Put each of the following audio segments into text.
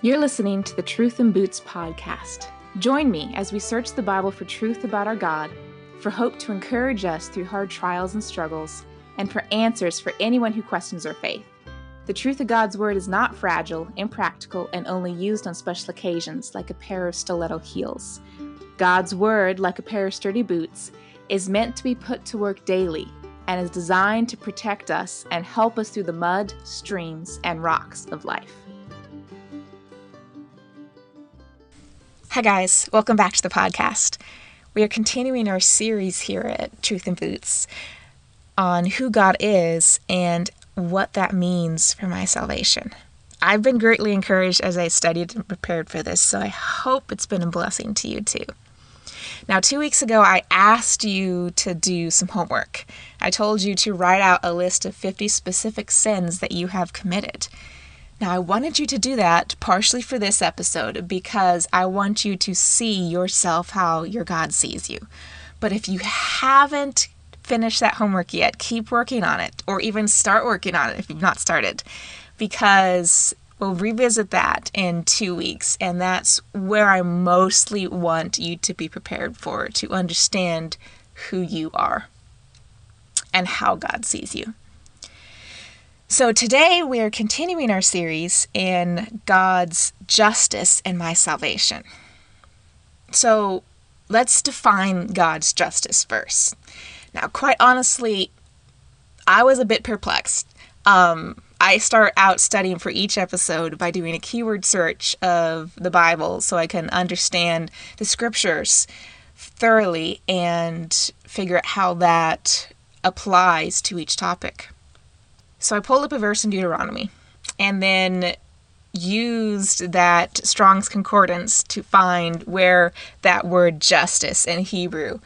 You're listening to the Truth in Boots podcast. Join me as we search the Bible for truth about our God, for hope to encourage us through hard trials and struggles, and for answers for anyone who questions our faith. The truth of God's Word is not fragile, impractical, and only used on special occasions like a pair of stiletto heels. God's Word, like a pair of sturdy boots, is meant to be put to work daily and is designed to protect us and help us through the mud, streams, and rocks of life. Hi, guys. Welcome back to the podcast. We are continuing our series here at Truth in Boots on who God is and what that means for my salvation. I've been greatly encouraged as I studied and prepared for this, so I hope it's been a blessing to you too. Now, two weeks ago, I asked you to do some homework. I told you to write out a list of 50 specific sins that you have committed. Now, I wanted you to do that partially for this episode because I want you to see yourself how your God sees you. But if you haven't finished that homework yet, keep working on it or even start working on it if you've not started because we'll revisit that in two weeks. And that's where I mostly want you to be prepared for to understand who you are and how God sees you. So today we are continuing our series in God's justice and my salvation. So let's define God's justice first. Now, quite honestly, I was a bit perplexed. Um, I start out studying for each episode by doing a keyword search of the Bible so I can understand the scriptures thoroughly and figure out how that applies to each topic. So I pulled up a verse in Deuteronomy and then used that Strong's Concordance to find where that word justice in Hebrew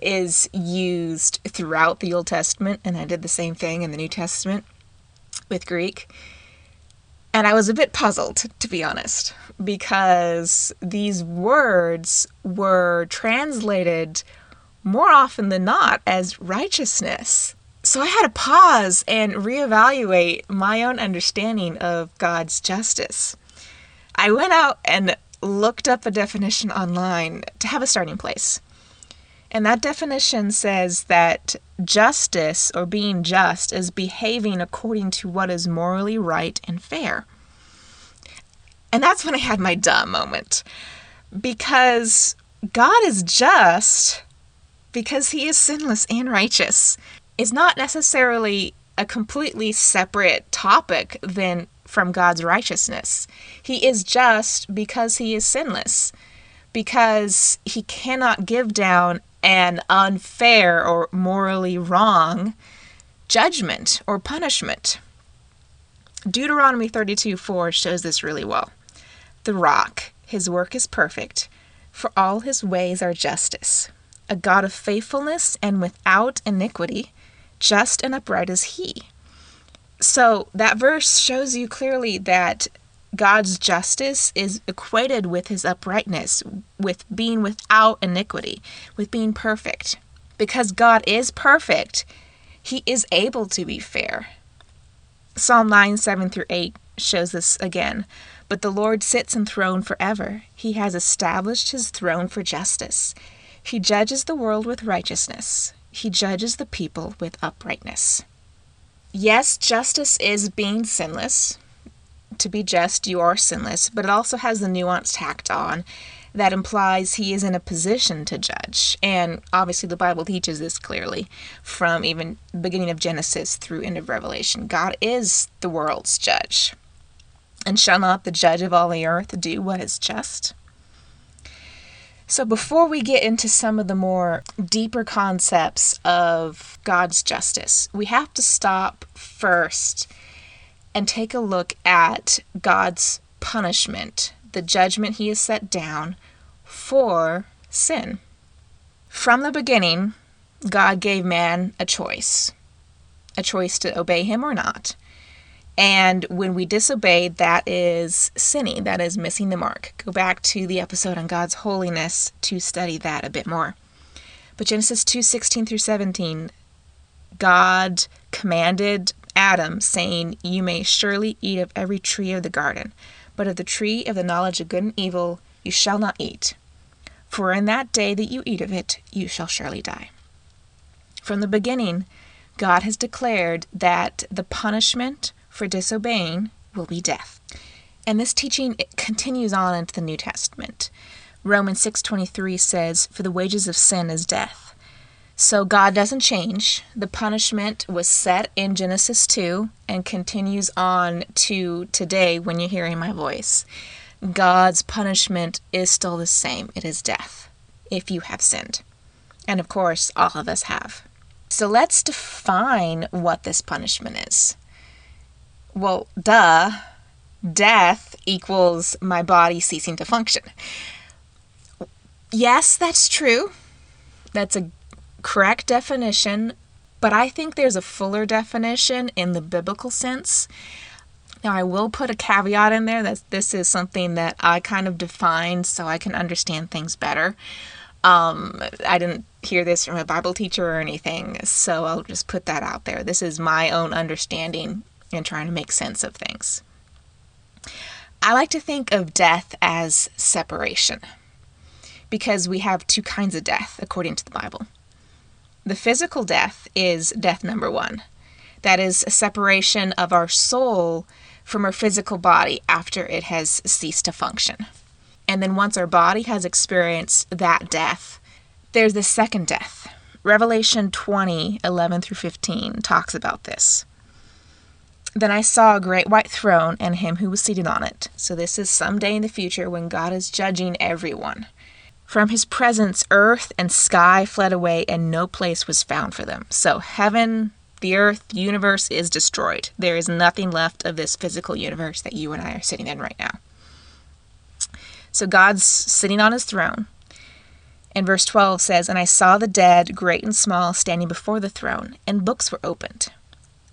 is used throughout the Old Testament. And I did the same thing in the New Testament with Greek. And I was a bit puzzled, to be honest, because these words were translated more often than not as righteousness. So I had to pause and reevaluate my own understanding of God's justice. I went out and looked up a definition online to have a starting place. And that definition says that justice or being just is behaving according to what is morally right and fair. And that's when I had my dumb moment. Because God is just because he is sinless and righteous is not necessarily a completely separate topic than from God's righteousness. He is just because he is sinless, because he cannot give down an unfair or morally wrong judgment or punishment. Deuteronomy 32 4 shows this really well. The rock, his work is perfect, for all his ways are justice. A God of faithfulness and without iniquity, just and upright as he. So that verse shows you clearly that God's justice is equated with his uprightness, with being without iniquity, with being perfect. Because God is perfect, he is able to be fair. Psalm 9, 7 through 8 shows this again. But the Lord sits enthroned forever. He has established his throne for justice. He judges the world with righteousness he judges the people with uprightness. Yes, justice is being sinless. To be just, you are sinless, but it also has the nuance tacked on that implies he is in a position to judge. And obviously, the Bible teaches this clearly from even the beginning of Genesis through end of Revelation. God is the world's judge. And shall not the judge of all the earth do what is just? So, before we get into some of the more deeper concepts of God's justice, we have to stop first and take a look at God's punishment, the judgment He has set down for sin. From the beginning, God gave man a choice a choice to obey Him or not. And when we disobey, that is sinning, that is missing the mark. Go back to the episode on God's holiness to study that a bit more. But Genesis 2 16 through 17, God commanded Adam, saying, You may surely eat of every tree of the garden, but of the tree of the knowledge of good and evil you shall not eat. For in that day that you eat of it, you shall surely die. From the beginning, God has declared that the punishment for disobeying will be death. And this teaching continues on into the New Testament. Romans 6:23 says, "For the wages of sin is death." So God doesn't change. The punishment was set in Genesis 2 and continues on to today when you're hearing my voice. God's punishment is still the same. It is death if you have sinned. And of course, all of us have. So let's define what this punishment is. Well, duh, death equals my body ceasing to function. Yes, that's true. That's a correct definition, but I think there's a fuller definition in the biblical sense. Now, I will put a caveat in there that this is something that I kind of defined so I can understand things better. Um, I didn't hear this from a Bible teacher or anything, so I'll just put that out there. This is my own understanding and trying to make sense of things. I like to think of death as separation because we have two kinds of death according to the Bible. The physical death is death number one. That is a separation of our soul from our physical body after it has ceased to function. And then once our body has experienced that death, there's the second death. Revelation 20, 11 through 15 talks about this. Then I saw a great white throne and him who was seated on it. So this is someday in the future when God is judging everyone. From his presence, earth and sky fled away, and no place was found for them. So heaven, the earth, the universe is destroyed. There is nothing left of this physical universe that you and I are sitting in right now. So God's sitting on his throne. And verse 12 says, And I saw the dead, great and small, standing before the throne, and books were opened.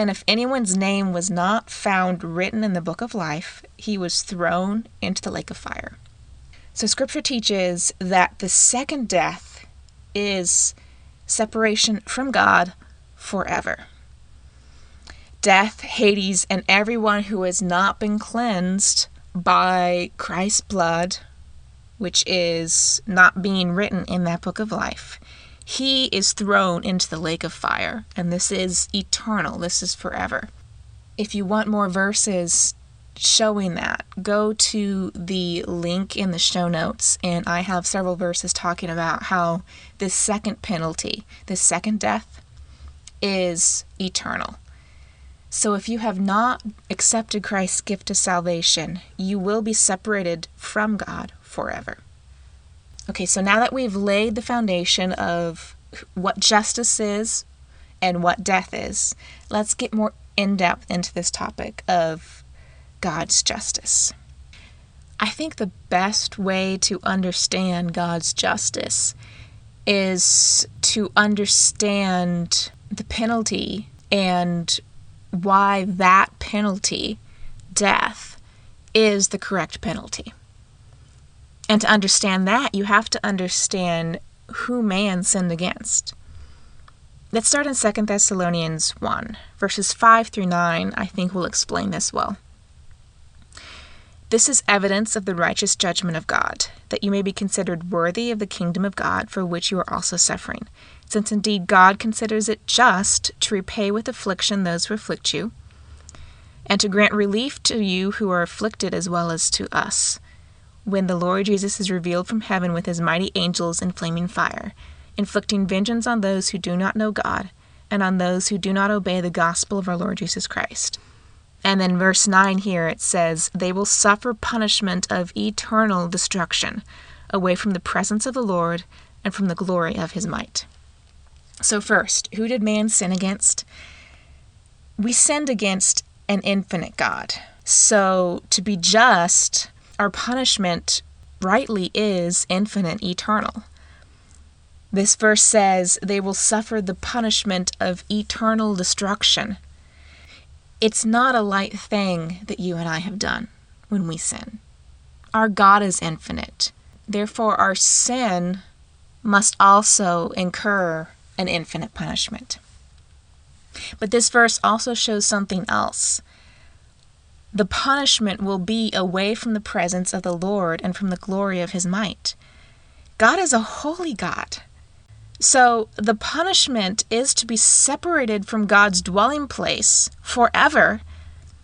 And if anyone's name was not found written in the book of life, he was thrown into the lake of fire. So, scripture teaches that the second death is separation from God forever. Death, Hades, and everyone who has not been cleansed by Christ's blood, which is not being written in that book of life, he is thrown into the lake of fire. And this is eternal, this is forever. If you want more verses showing that, go to the link in the show notes, and I have several verses talking about how this second penalty, this second death, is eternal. So if you have not accepted Christ's gift of salvation, you will be separated from God forever. Okay, so now that we've laid the foundation of what justice is and what death is, let's get more in depth into this topic of God's justice. I think the best way to understand God's justice is to understand the penalty and why that penalty, death, is the correct penalty. And to understand that, you have to understand who man sinned against. Let's start in 2 Thessalonians 1, verses 5 through 9. I think will explain this well. This is evidence of the righteous judgment of God, that you may be considered worthy of the kingdom of God for which you are also suffering, since indeed God considers it just to repay with affliction those who afflict you, and to grant relief to you who are afflicted as well as to us, when the Lord Jesus is revealed from heaven with his mighty angels in flaming fire, inflicting vengeance on those who do not know God, and on those who do not obey the gospel of our Lord Jesus Christ. And then verse 9 here it says, They will suffer punishment of eternal destruction, away from the presence of the Lord and from the glory of his might. So, first, who did man sin against? We sinned against an infinite God. So, to be just, our punishment rightly is infinite, eternal. This verse says they will suffer the punishment of eternal destruction. It's not a light thing that you and I have done when we sin. Our God is infinite. Therefore, our sin must also incur an infinite punishment. But this verse also shows something else. The punishment will be away from the presence of the Lord and from the glory of his might. God is a holy God. So the punishment is to be separated from God's dwelling place forever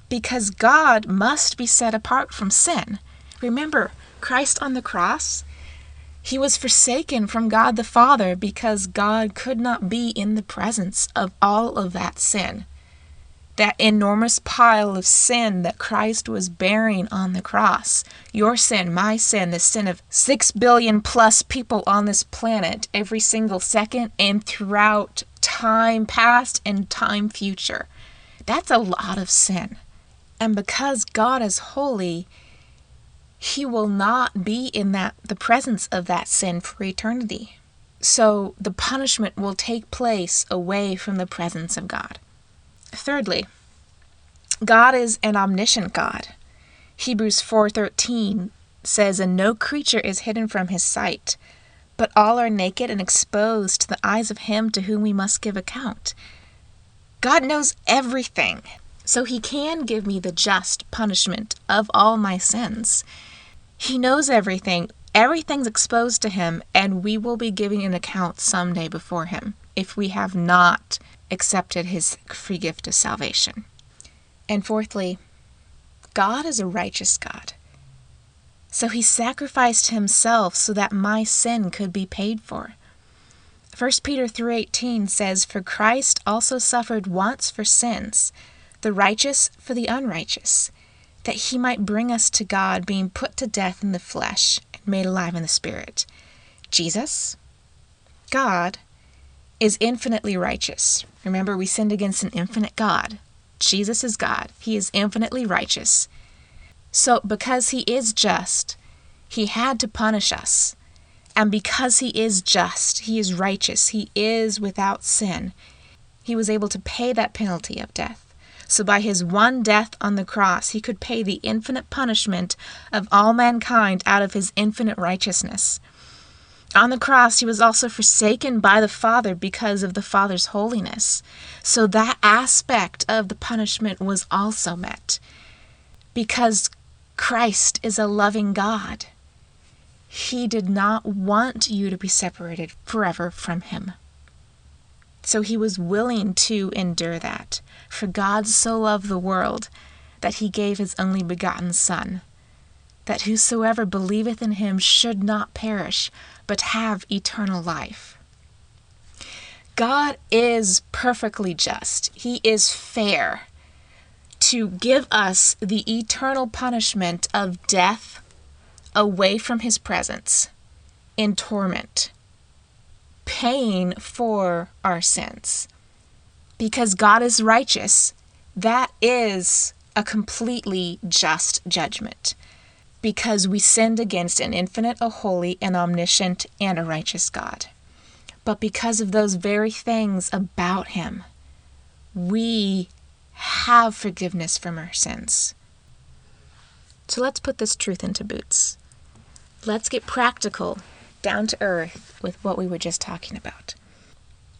because God must be set apart from sin. Remember, Christ on the cross, he was forsaken from God the Father because God could not be in the presence of all of that sin that enormous pile of sin that Christ was bearing on the cross. Your sin, my sin, the sin of six billion plus people on this planet every single second and throughout time past and time future. That's a lot of sin. And because God is holy, he will not be in that the presence of that sin for eternity. So the punishment will take place away from the presence of God. Thirdly, God is an omniscient God. Hebrews 4:13 says, "And no creature is hidden from his sight, but all are naked and exposed to the eyes of him to whom we must give account." God knows everything, so he can give me the just punishment of all my sins. He knows everything. Everything's exposed to him, and we will be giving an account someday before him if we have not accepted his free gift of salvation. And fourthly, God is a righteous God. So he sacrificed himself so that my sin could be paid for. 1 Peter 3:18 says for Christ also suffered once for sins, the righteous for the unrighteous, that he might bring us to God being put to death in the flesh and made alive in the spirit. Jesus, God, is infinitely righteous. Remember, we sinned against an infinite God. Jesus is God, He is infinitely righteous. So, because He is just, He had to punish us. And because He is just, He is righteous, He is without sin, He was able to pay that penalty of death. So, by his one death on the cross, he could pay the infinite punishment of all mankind out of his infinite righteousness. On the cross, he was also forsaken by the Father because of the Father's holiness. So that aspect of the punishment was also met. Because Christ is a loving God, he did not want you to be separated forever from him. So he was willing to endure that. For God so loved the world that he gave his only begotten Son, that whosoever believeth in him should not perish, but have eternal life. God is perfectly just, He is fair to give us the eternal punishment of death away from His presence in torment, paying for our sins. Because God is righteous, that is a completely just judgment because we sinned against an infinite, a holy, an omniscient, and a righteous God. But because of those very things about Him, we have forgiveness from our sins. So let's put this truth into boots. Let's get practical, down to earth with what we were just talking about.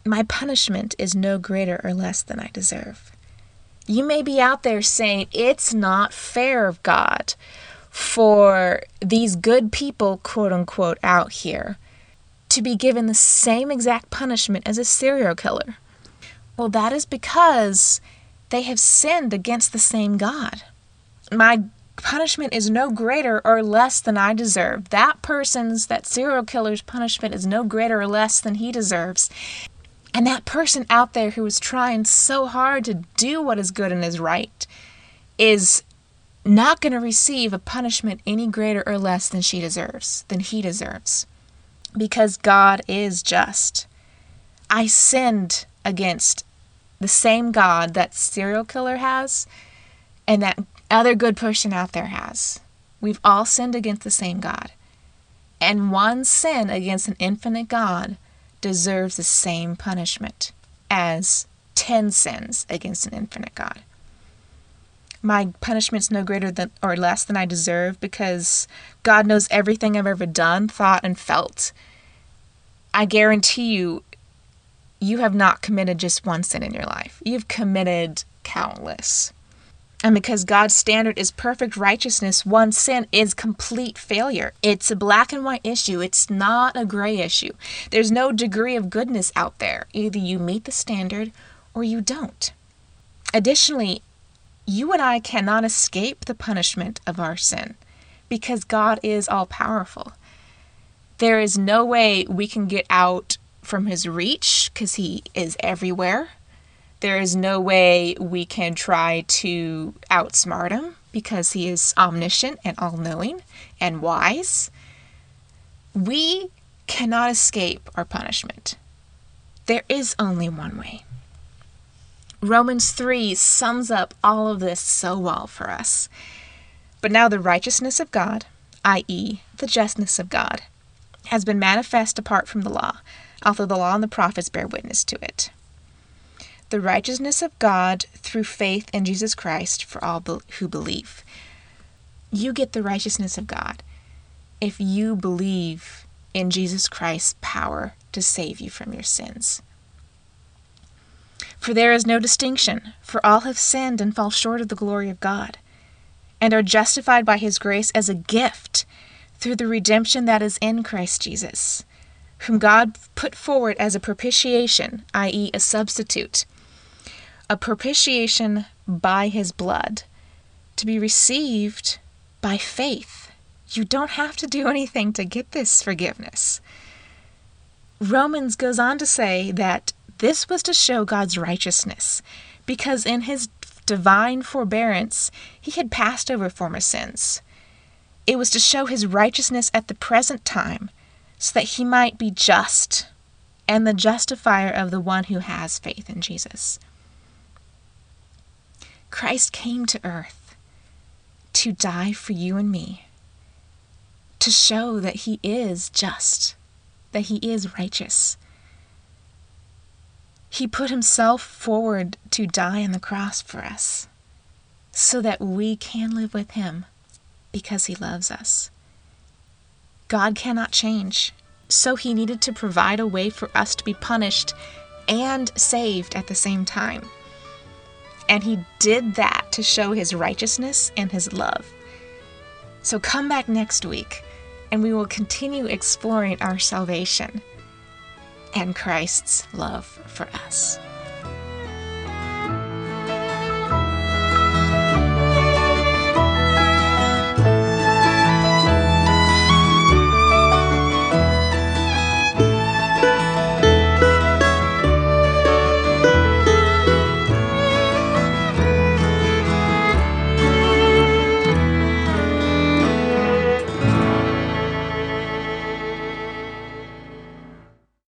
My punishment is no greater or less than I deserve. You may be out there saying, It's not fair of God for these good people, quote unquote, out here to be given the same exact punishment as a serial killer? Well, that is because they have sinned against the same God. My punishment is no greater or less than I deserve. That person's, that serial killer's punishment is no greater or less than he deserves. And that person out there who is trying so hard to do what is good and is right is not going to receive a punishment any greater or less than she deserves, than he deserves, because God is just. I sinned against the same God that serial killer has and that other good person out there has. We've all sinned against the same God. And one sin against an infinite God deserves the same punishment as 10 sins against an infinite God. My punishment's no greater than or less than I deserve because God knows everything I've ever done, thought, and felt. I guarantee you, you have not committed just one sin in your life. You've committed countless. And because God's standard is perfect righteousness, one sin is complete failure. It's a black and white issue, it's not a gray issue. There's no degree of goodness out there. Either you meet the standard or you don't. Additionally, you and I cannot escape the punishment of our sin because God is all powerful. There is no way we can get out from his reach because he is everywhere. There is no way we can try to outsmart him because he is omniscient and all knowing and wise. We cannot escape our punishment. There is only one way. Romans 3 sums up all of this so well for us. But now the righteousness of God, i.e., the justness of God, has been manifest apart from the law, although the law and the prophets bear witness to it the righteousness of God through faith in Jesus Christ for all who believe. You get the righteousness of God if you believe in Jesus Christ's power to save you from your sins. For there is no distinction, for all have sinned and fall short of the glory of God, and are justified by his grace as a gift through the redemption that is in Christ Jesus, whom God put forward as a propitiation, i.e., a substitute a propitiation by his blood to be received by faith. You don't have to do anything to get this forgiveness. Romans goes on to say that this was to show God's righteousness, because in his divine forbearance he had passed over former sins. It was to show his righteousness at the present time, so that he might be just and the justifier of the one who has faith in Jesus. Christ came to earth to die for you and me, to show that He is just, that He is righteous. He put Himself forward to die on the cross for us, so that we can live with Him because He loves us. God cannot change, so He needed to provide a way for us to be punished and saved at the same time. And he did that to show his righteousness and his love. So come back next week and we will continue exploring our salvation and Christ's love for us.